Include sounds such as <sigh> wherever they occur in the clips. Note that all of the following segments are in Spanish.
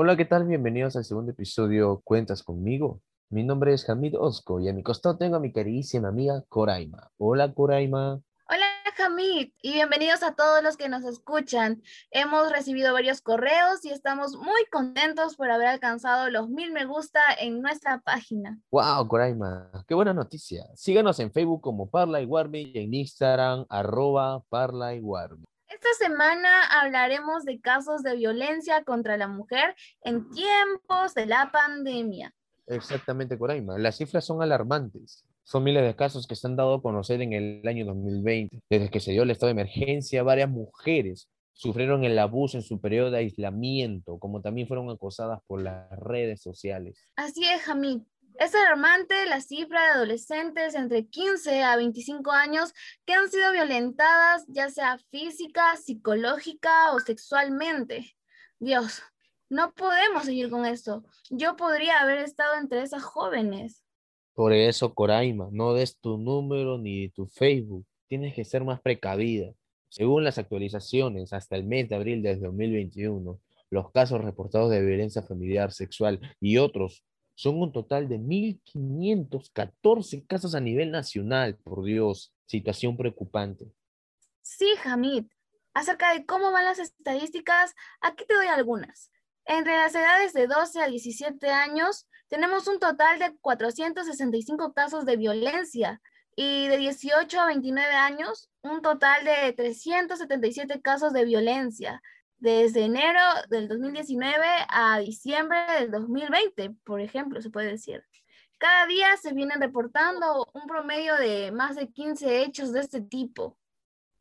Hola, ¿qué tal? Bienvenidos al segundo episodio Cuentas conmigo. Mi nombre es Hamid Osco y a mi costado tengo a mi queridísima amiga Coraima. Hola, Coraima. Hola, Hamid, y bienvenidos a todos los que nos escuchan. Hemos recibido varios correos y estamos muy contentos por haber alcanzado los mil me gusta en nuestra página. ¡Wow, Coraima! ¡Qué buena noticia! Síganos en Facebook como Parla y Warby y en Instagram arroba Parla y Warby. Esta semana hablaremos de casos de violencia contra la mujer en tiempos de la pandemia. Exactamente, Coraima. Las cifras son alarmantes. Son miles de casos que se han dado a conocer en el año 2020. Desde que se dio el estado de emergencia, varias mujeres sufrieron el abuso en su periodo de aislamiento, como también fueron acosadas por las redes sociales. Así es, Jamil. Es alarmante la cifra de adolescentes entre 15 a 25 años que han sido violentadas, ya sea física, psicológica o sexualmente. Dios, no podemos seguir con esto. Yo podría haber estado entre esas jóvenes. Por eso, Coraima, no des tu número ni tu Facebook. Tienes que ser más precavida. Según las actualizaciones, hasta el mes de abril de 2021, los casos reportados de violencia familiar, sexual y otros son un total de 1.514 casos a nivel nacional. Por Dios, situación preocupante. Sí, Hamid. Acerca de cómo van las estadísticas, aquí te doy algunas. Entre las edades de 12 a 17 años, tenemos un total de 465 casos de violencia y de 18 a 29 años, un total de 377 casos de violencia desde enero del 2019 a diciembre del 2020, por ejemplo, se puede decir. Cada día se vienen reportando un promedio de más de 15 hechos de este tipo,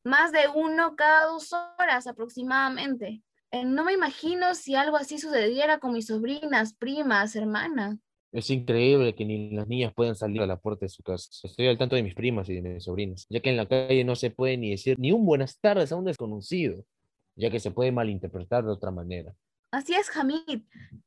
más de uno cada dos horas aproximadamente. Eh, no me imagino si algo así sucediera con mis sobrinas, primas, hermanas. Es increíble que ni las niñas puedan salir a la puerta de su casa. Estoy al tanto de mis primas y de mis sobrinas, ya que en la calle no se puede ni decir ni un buenas tardes a un desconocido, ya que se puede malinterpretar de otra manera. Así es, Hamid.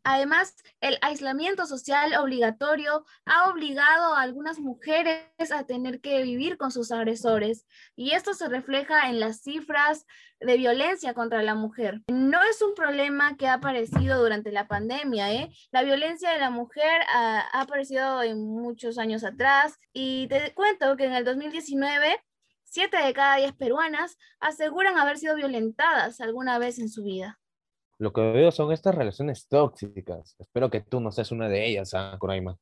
Además, el aislamiento social obligatorio ha obligado a algunas mujeres a tener que vivir con sus agresores y esto se refleja en las cifras de violencia contra la mujer. No es un problema que ha aparecido durante la pandemia, ¿eh? La violencia de la mujer ha, ha aparecido en muchos años atrás y te cuento que en el 2019 Siete de cada diez peruanas aseguran haber sido violentadas alguna vez en su vida. Lo que veo son estas relaciones tóxicas. Espero que tú no seas una de ellas, ¿ah, Coraima.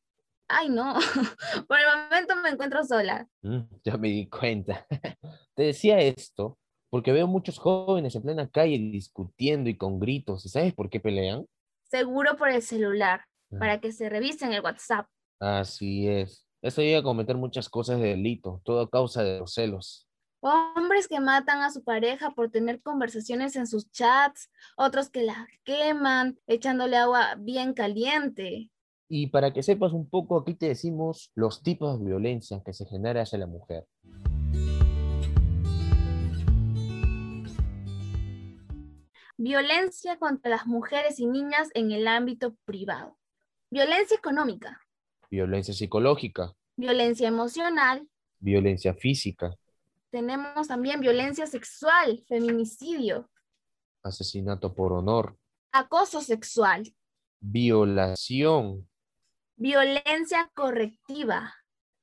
Ay, no. <laughs> Por el momento me encuentro sola. Mm, ya me di cuenta. <laughs> Te decía esto porque veo muchos jóvenes en plena calle discutiendo y con gritos. ¿Y sabes por qué pelean? Seguro por el celular, Ah. para que se revisen el WhatsApp. Así es. Eso llega a cometer muchas cosas de delito, todo a causa de los celos. Hombres que matan a su pareja por tener conversaciones en sus chats, otros que la queman echándole agua bien caliente. Y para que sepas un poco, aquí te decimos los tipos de violencia que se genera hacia la mujer. Violencia contra las mujeres y niñas en el ámbito privado. Violencia económica, Violencia psicológica, violencia emocional, violencia física, tenemos también violencia sexual, feminicidio, asesinato por honor, acoso sexual, violación, violencia correctiva.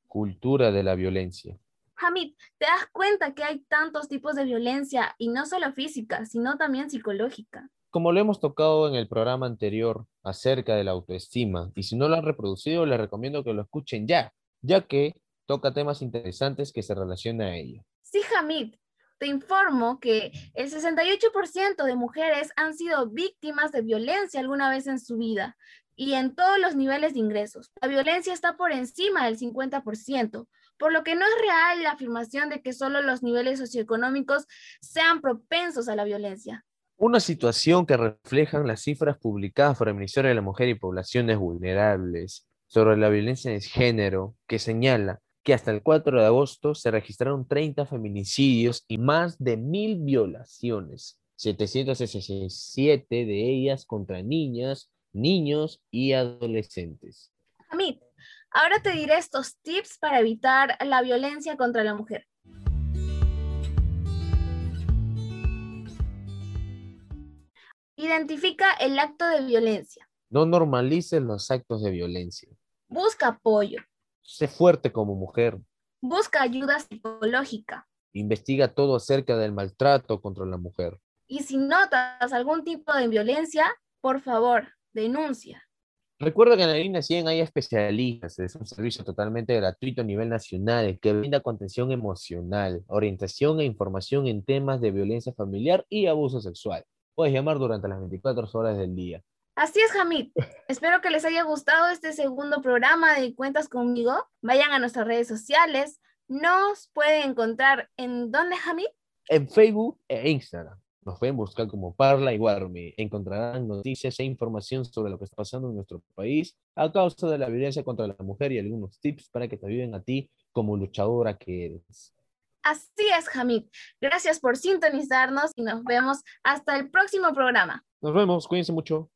cultura de la violencia. Hamid, ¿te das cuenta que hay tantos tipos de violencia y no solo física, sino también psicológica? Como lo hemos tocado en el programa anterior acerca de la autoestima, y si no lo han reproducido, les recomiendo que lo escuchen ya, ya que toca temas interesantes que se relacionan a ello. Sí, Hamid, te informo que el 68% de mujeres han sido víctimas de violencia alguna vez en su vida y en todos los niveles de ingresos. La violencia está por encima del 50%, por lo que no es real la afirmación de que solo los niveles socioeconómicos sean propensos a la violencia. Una situación que reflejan las cifras publicadas por el Ministerio de la Mujer y Poblaciones Vulnerables sobre la violencia de género, que señala que hasta el 4 de agosto se registraron 30 feminicidios y más de mil violaciones, 767 de ellas contra niñas, niños y adolescentes. Hamid, ahora te diré estos tips para evitar la violencia contra la mujer. Identifica el acto de violencia. No normalices los actos de violencia. Busca apoyo. Sé fuerte como mujer. Busca ayuda psicológica. Investiga todo acerca del maltrato contra la mujer. Y si notas algún tipo de violencia, por favor, denuncia. Recuerda que en la línea 100 hay especialistas, es un servicio totalmente gratuito a nivel nacional que brinda contención emocional, orientación e información en temas de violencia familiar y abuso sexual. Puedes llamar durante las 24 horas del día. Así es, Hamid. Espero que les haya gustado este segundo programa de Cuentas conmigo. Vayan a nuestras redes sociales. Nos pueden encontrar en dónde, Hamid? En Facebook e Instagram. Nos pueden buscar como Parla y Guarme. Encontrarán noticias e información sobre lo que está pasando en nuestro país a causa de la violencia contra la mujer y algunos tips para que te ayuden a ti como luchadora que eres. Así es, Hamid. Gracias por sintonizarnos y nos vemos hasta el próximo programa. Nos vemos, cuídense mucho.